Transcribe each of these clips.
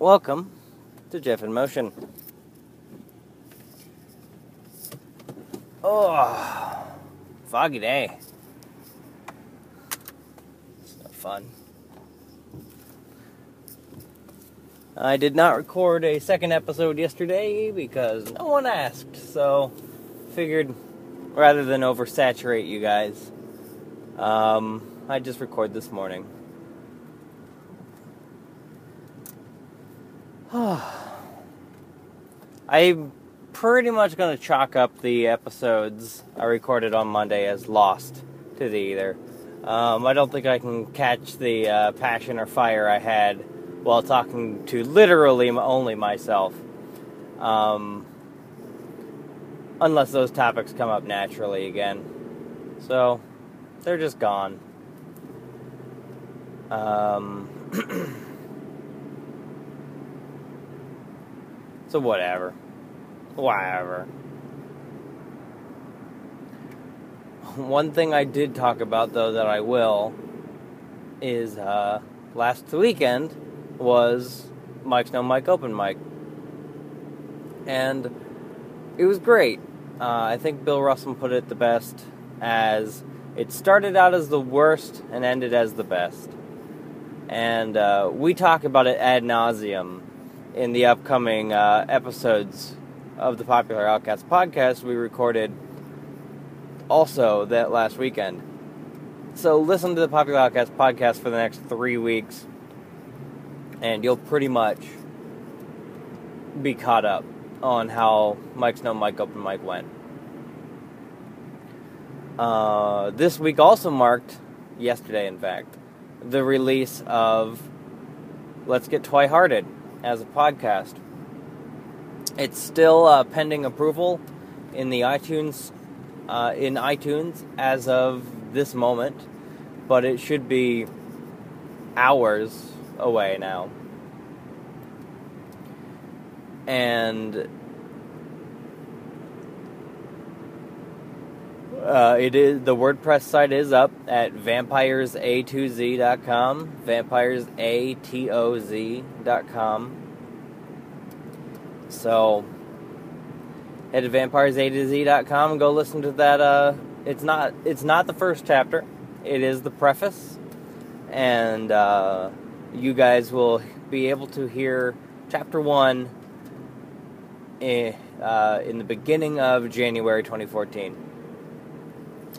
Welcome to Jeff in Motion. Oh, foggy day. It's not fun. I did not record a second episode yesterday because no one asked, so figured rather than oversaturate you guys, um, I just record this morning. I'm pretty much going to chalk up the episodes I recorded on Monday as lost to the ether. Um, I don't think I can catch the uh, passion or fire I had while talking to literally only myself. Um, unless those topics come up naturally again. So, they're just gone. Um, so, whatever. Whatever. One thing I did talk about, though, that I will, is uh, last weekend was Mike's No Mike Open Mic. And it was great. Uh, I think Bill Russell put it the best as it started out as the worst and ended as the best. And uh, we talk about it ad nauseum in the upcoming uh, episodes of the Popular Outcast podcast we recorded also that last weekend. So listen to the Popular Outcast podcast for the next three weeks, and you'll pretty much be caught up on how Mike's No Mike Open Mic went. Uh, this week also marked, yesterday in fact, the release of Let's Get Twi Hearted as a podcast. It's still uh, pending approval in the iTunes uh, in iTunes as of this moment, but it should be hours away now. And Uh, it is the WordPress site is up at vampiresA2z.com, vampiresatoz.com. So head to vampiresA2z.com and go listen to that. Uh, it's not it's not the first chapter. It is the preface, and uh, you guys will be able to hear chapter one in, uh, in the beginning of January 2014.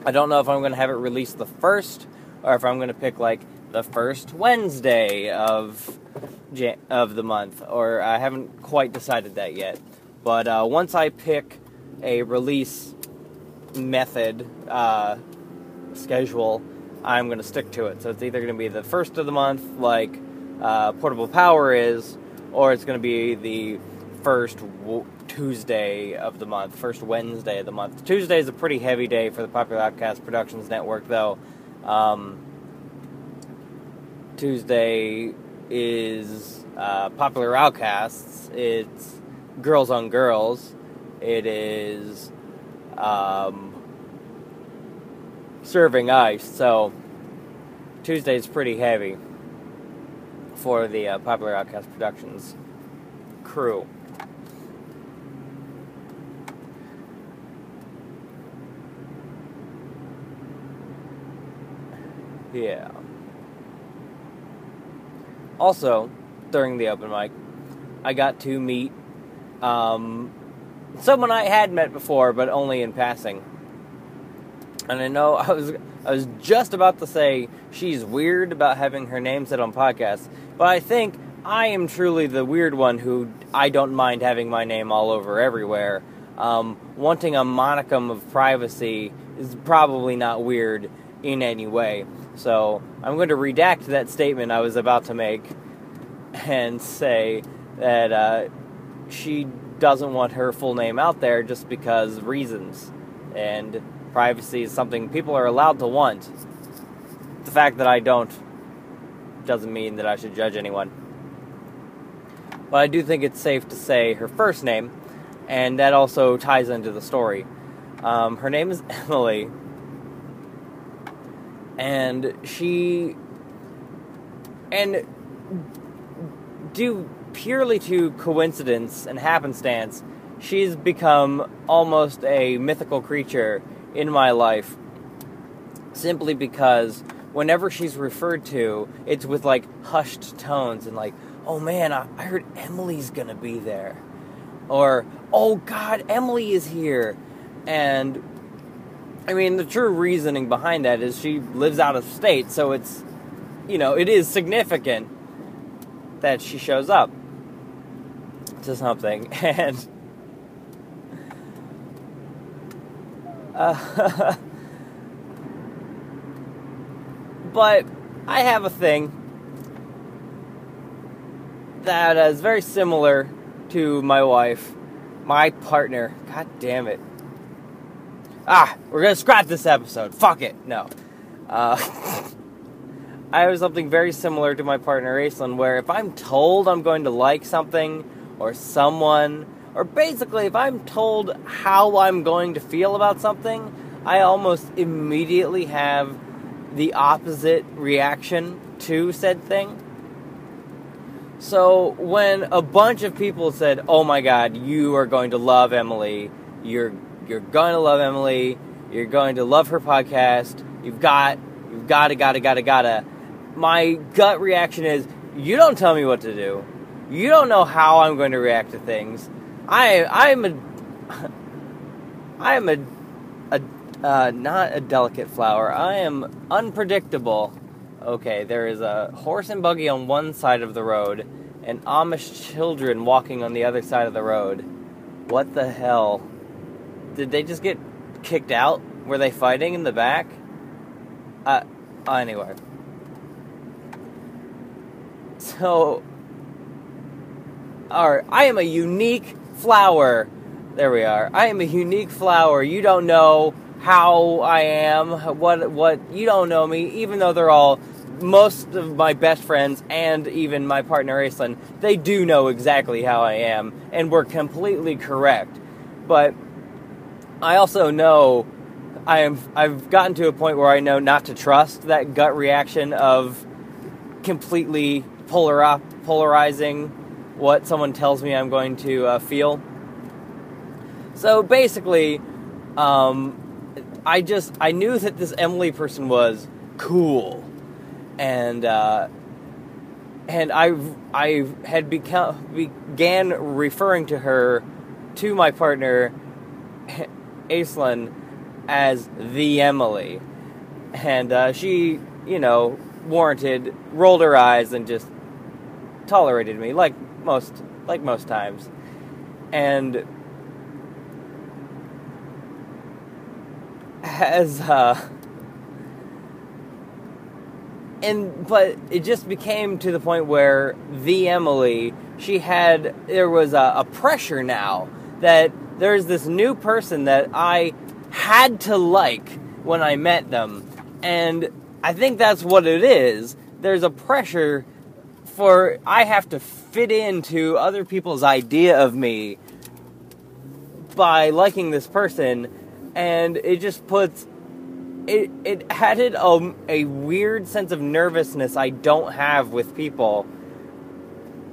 I don't know if I'm going to have it released the first, or if I'm going to pick like the first Wednesday of Jan- of the month, or I haven't quite decided that yet. But uh, once I pick a release method uh, schedule, I'm going to stick to it. So it's either going to be the first of the month, like uh, Portable Power is, or it's going to be the first Tuesday of the month, first Wednesday of the month. Tuesday is a pretty heavy day for the Popular Outcast Productions Network, though. Um, Tuesday is uh, Popular Outcasts. It's Girls on Girls. It is um, Serving Ice. So Tuesday is pretty heavy for the uh, Popular Outcast Productions crew. Yeah. Also, during the open mic, I got to meet um, someone I had met before, but only in passing. And I know I was I was just about to say she's weird about having her name said on podcasts, but I think I am truly the weird one who I don't mind having my name all over everywhere. Um, wanting a monicum of privacy is probably not weird in any way. So I'm going to redact that statement I was about to make and say that uh, she doesn't want her full name out there just because reasons. And privacy is something people are allowed to want. The fact that I don't doesn't mean that I should judge anyone. But I do think it's safe to say her first name, and that also ties into the story. Um, her name is Emily, and she and due purely to coincidence and happenstance, she's become almost a mythical creature in my life simply because whenever she's referred to, it's with like hushed tones and like, oh man, I, I heard Emily's gonna be there. Or, oh god, Emily is here. And I mean, the true reasoning behind that is she lives out of state, so it's, you know, it is significant that she shows up to something. And. Uh, but I have a thing that is very similar to my wife, my partner. God damn it. Ah, we're gonna scrap this episode. Fuck it. No. Uh, I have something very similar to my partner Aislinn, where if I'm told I'm going to like something or someone, or basically if I'm told how I'm going to feel about something, I almost immediately have the opposite reaction to said thing. So when a bunch of people said, "Oh my God, you are going to love Emily. You're you're going to love Emily. You're going to love her podcast. You've got you've got to got to got to got to." My gut reaction is, "You don't tell me what to do. You don't know how I'm going to react to things. I I'm a I am a a uh, not a delicate flower. I am unpredictable. Okay, there is a horse and buggy on one side of the road, and Amish children walking on the other side of the road. What the hell? Did they just get kicked out? Were they fighting in the back? Uh, anyway. So, alright, I am a unique flower. There we are. I am a unique flower. You don't know how I am, what what you don't know me, even though they're all most of my best friends and even my partner Aislinn, they do know exactly how I am, and we're completely correct. But I also know I am I've gotten to a point where I know not to trust that gut reaction of completely polar polarizing what someone tells me I'm going to uh, feel. So basically, um, I just I knew that this Emily person was cool, and uh, and I I had become began referring to her to my partner Aislinn as the Emily, and uh, she you know warranted rolled her eyes and just tolerated me like most like most times, and has uh and but it just became to the point where the Emily she had there was a, a, pressure now that there's this new person that I had to like when I met them. And I think that's what it is. There's a pressure for I have to fit into other people's idea of me by liking this person. And it just puts it it added a, a weird sense of nervousness I don't have with people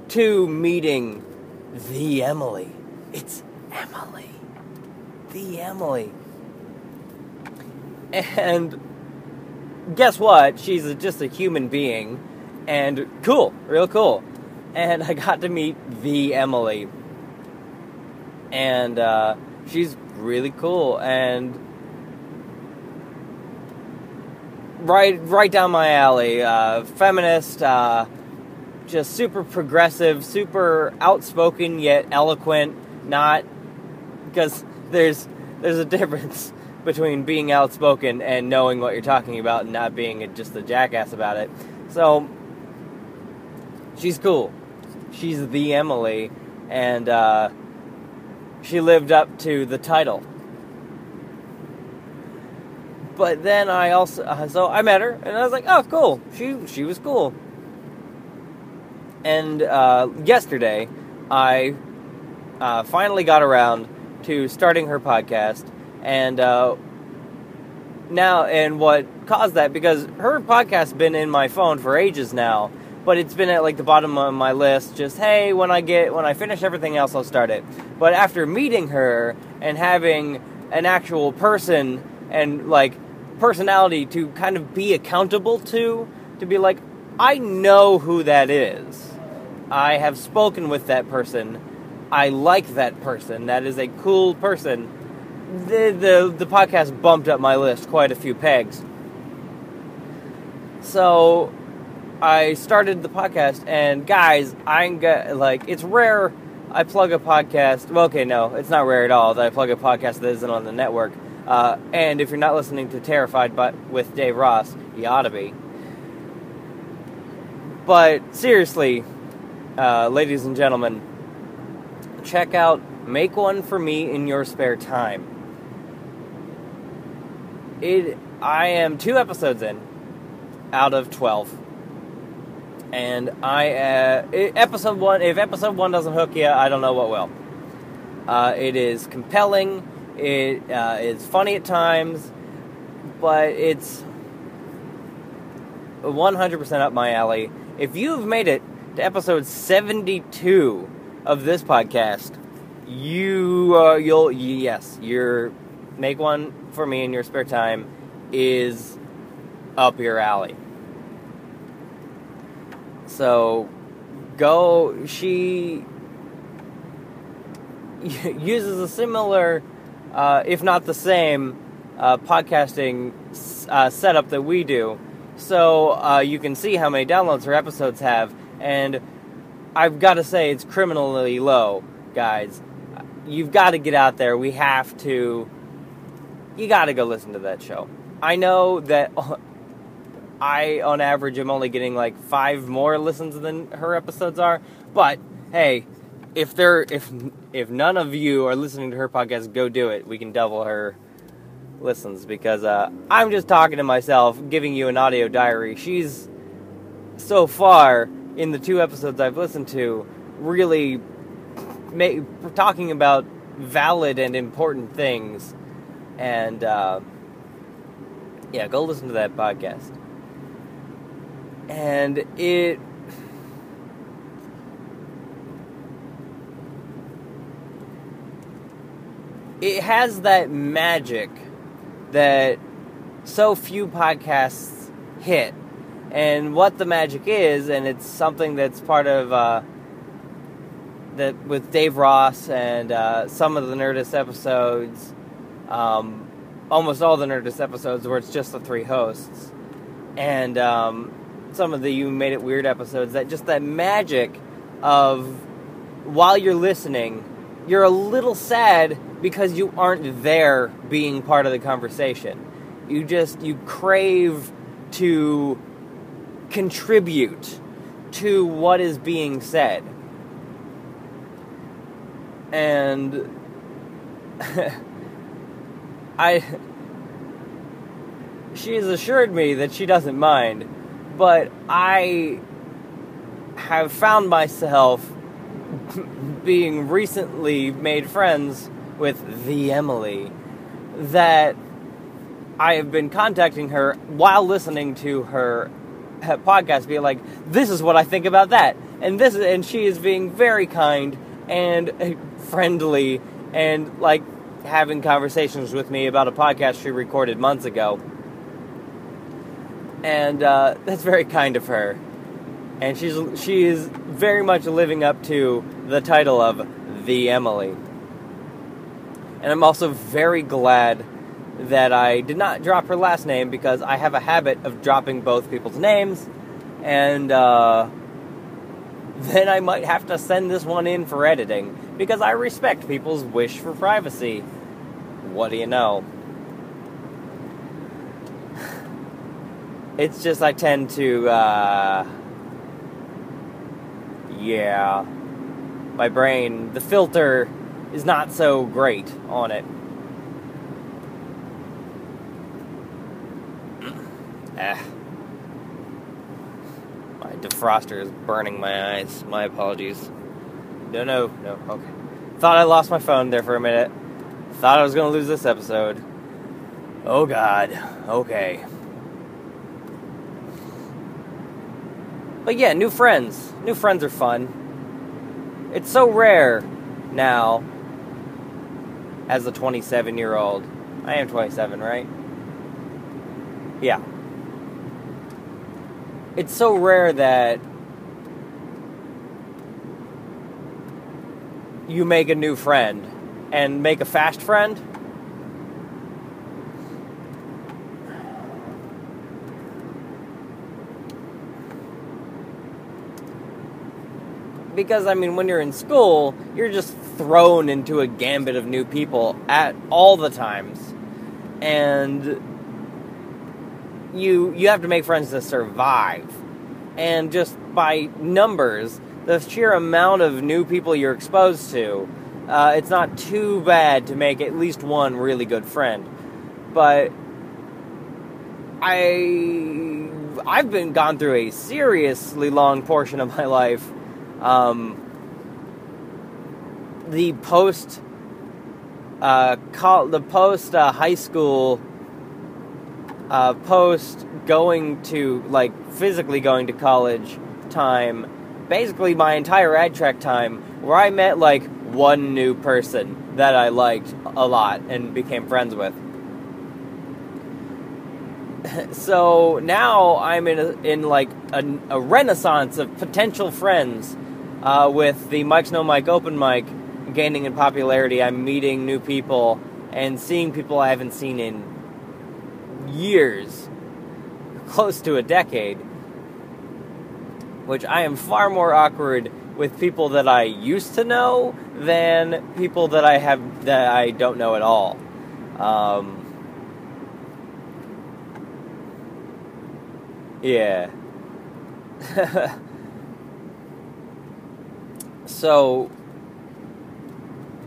to meeting the Emily. It's Emily. The Emily. And guess what? She's a, just a human being and cool, real cool. And I got to meet the Emily. And uh, she's really cool and right right down my alley. Uh, feminist, uh, just super progressive, super outspoken yet eloquent. Not because there's there's a difference between being outspoken and knowing what you're talking about and not being just a jackass about it. So she's cool. She's the Emily, and uh, she lived up to the title. But then I also uh, so I met her and I was like, oh, cool. She she was cool. And uh, yesterday, I uh, finally got around to starting her podcast, and uh, now and what caused that because her podcast's been in my phone for ages now, but it's been at like the bottom of my list. Just hey, when I get when I finish everything else, I'll start it. But after meeting her and having an actual person and like personality to kind of be accountable to, to be like, I know who that is. I have spoken with that person. I like that person. That is a cool person. The, the, the podcast bumped up my list quite a few pegs. So I started the podcast, and guys, I'm got like it's rare. I plug a podcast. Well, okay, no, it's not rare at all that I plug a podcast that isn't on the network. Uh, and if you're not listening to Terrified but with Dave Ross, you ought to be. But seriously, uh, ladies and gentlemen, check out Make One for Me in Your Spare Time. It I am two episodes in out of 12 and I uh, episode one. If episode one doesn't hook you, I don't know what will. Uh, it is compelling. It uh, is funny at times, but it's 100% up my alley. If you've made it to episode 72 of this podcast, you uh, you'll yes, your make one for me in your spare time is up your alley. So go. She uses a similar, uh, if not the same, uh, podcasting uh, setup that we do. So uh, you can see how many downloads her episodes have, and I've got to say it's criminally low, guys. You've got to get out there. We have to. You got to go listen to that show. I know that I, on average, am only getting like five more listens than her episodes are. But hey, if there, if if none of you are listening to her podcast, go do it. We can double her listens because uh, I'm just talking to myself, giving you an audio diary. She's so far in the two episodes I've listened to, really ma- talking about valid and important things. And uh, yeah, go listen to that podcast and it it has that magic that so few podcasts hit and what the magic is and it's something that's part of uh, that with dave ross and uh, some of the nerdist episodes um, almost all the nerdist episodes where it's just the three hosts. And um, some of the you made it weird episodes that just that magic of while you're listening you're a little sad because you aren't there being part of the conversation. You just you crave to contribute to what is being said. And i she has assured me that she doesn't mind but I have found myself being recently made friends with the Emily that I have been contacting her while listening to her podcast being like this is what I think about that and this is, and she is being very kind and uh, friendly and like having conversations with me about a podcast she recorded months ago and uh, that's very kind of her. And she's she is very much living up to the title of the Emily. And I'm also very glad that I did not drop her last name because I have a habit of dropping both people's names, and uh, then I might have to send this one in for editing because I respect people's wish for privacy. What do you know? It's just I tend to, uh, yeah, my brain, the filter is not so great on it. Ah. My defroster is burning my eyes. My apologies. No, no, no, okay. Thought I lost my phone there for a minute. Thought I was going to lose this episode. Oh, God. Okay. but yeah, new friends. New friends are fun. It's so rare now as a 27 year old. I am 27, right? Yeah. It's so rare that you make a new friend and make a fast friend. Because, I mean, when you're in school, you're just thrown into a gambit of new people at all the times. And you you have to make friends to survive. And just by numbers, the sheer amount of new people you're exposed to, uh, it's not too bad to make at least one really good friend. But I I've been gone through a seriously long portion of my life. Um, the post uh, call, the post uh, high school uh, post going to like physically going to college time basically my entire ad track time where I met like one new person that I liked a lot and became friends with. so now I'm in a, in like a, a renaissance of potential friends uh, with the Mike's No Mike open mic gaining in popularity. I'm meeting new people and seeing people I haven't seen in years, close to a decade which I am far more awkward with people that I used to know than people that I have that I don't know at all. Um, yeah. so,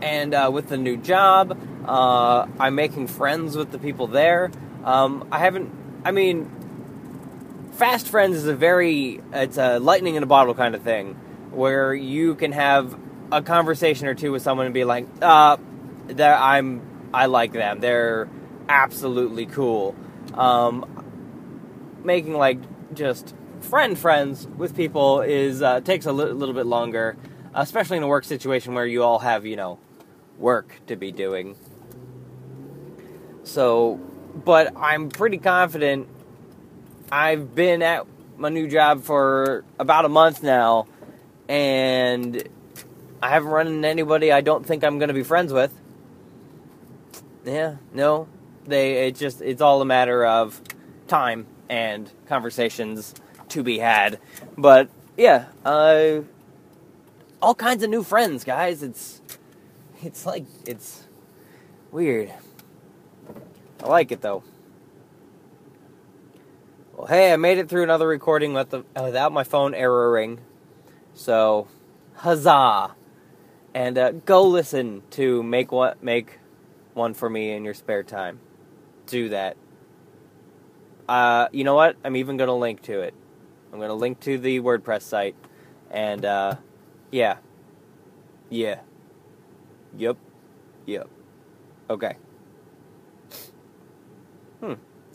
and uh, with the new job, uh, I'm making friends with the people there. Um, I haven't. I mean, Fast Friends is a very it's a lightning in a bottle kind of thing where you can have a conversation or two with someone and be like, uh, that I'm I like them. They're absolutely cool. Um, making like just friend friends with people is uh, takes a li- little bit longer, especially in a work situation where you all have you know work to be doing. So, but I'm pretty confident I've been at my new job for about a month now, and I haven't run into anybody I don't think I'm going to be friends with. Yeah, no, they. It's just it's all a matter of time and conversations to be had. But yeah, uh, all kinds of new friends, guys. It's it's like it's weird. I like it though. Well, hey, I made it through another recording without my phone erroring. So, huzzah! And uh, go listen to make one make one for me in your spare time. Do that. Uh, you know what? I'm even to link to it. I'm to link to the WordPress site. And uh, yeah, yeah, yep, yep. Okay.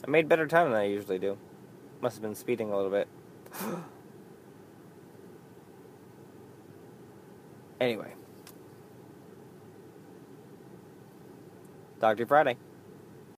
I made better time than I usually do. Must have been speeding a little bit. anyway. Talk to you Friday.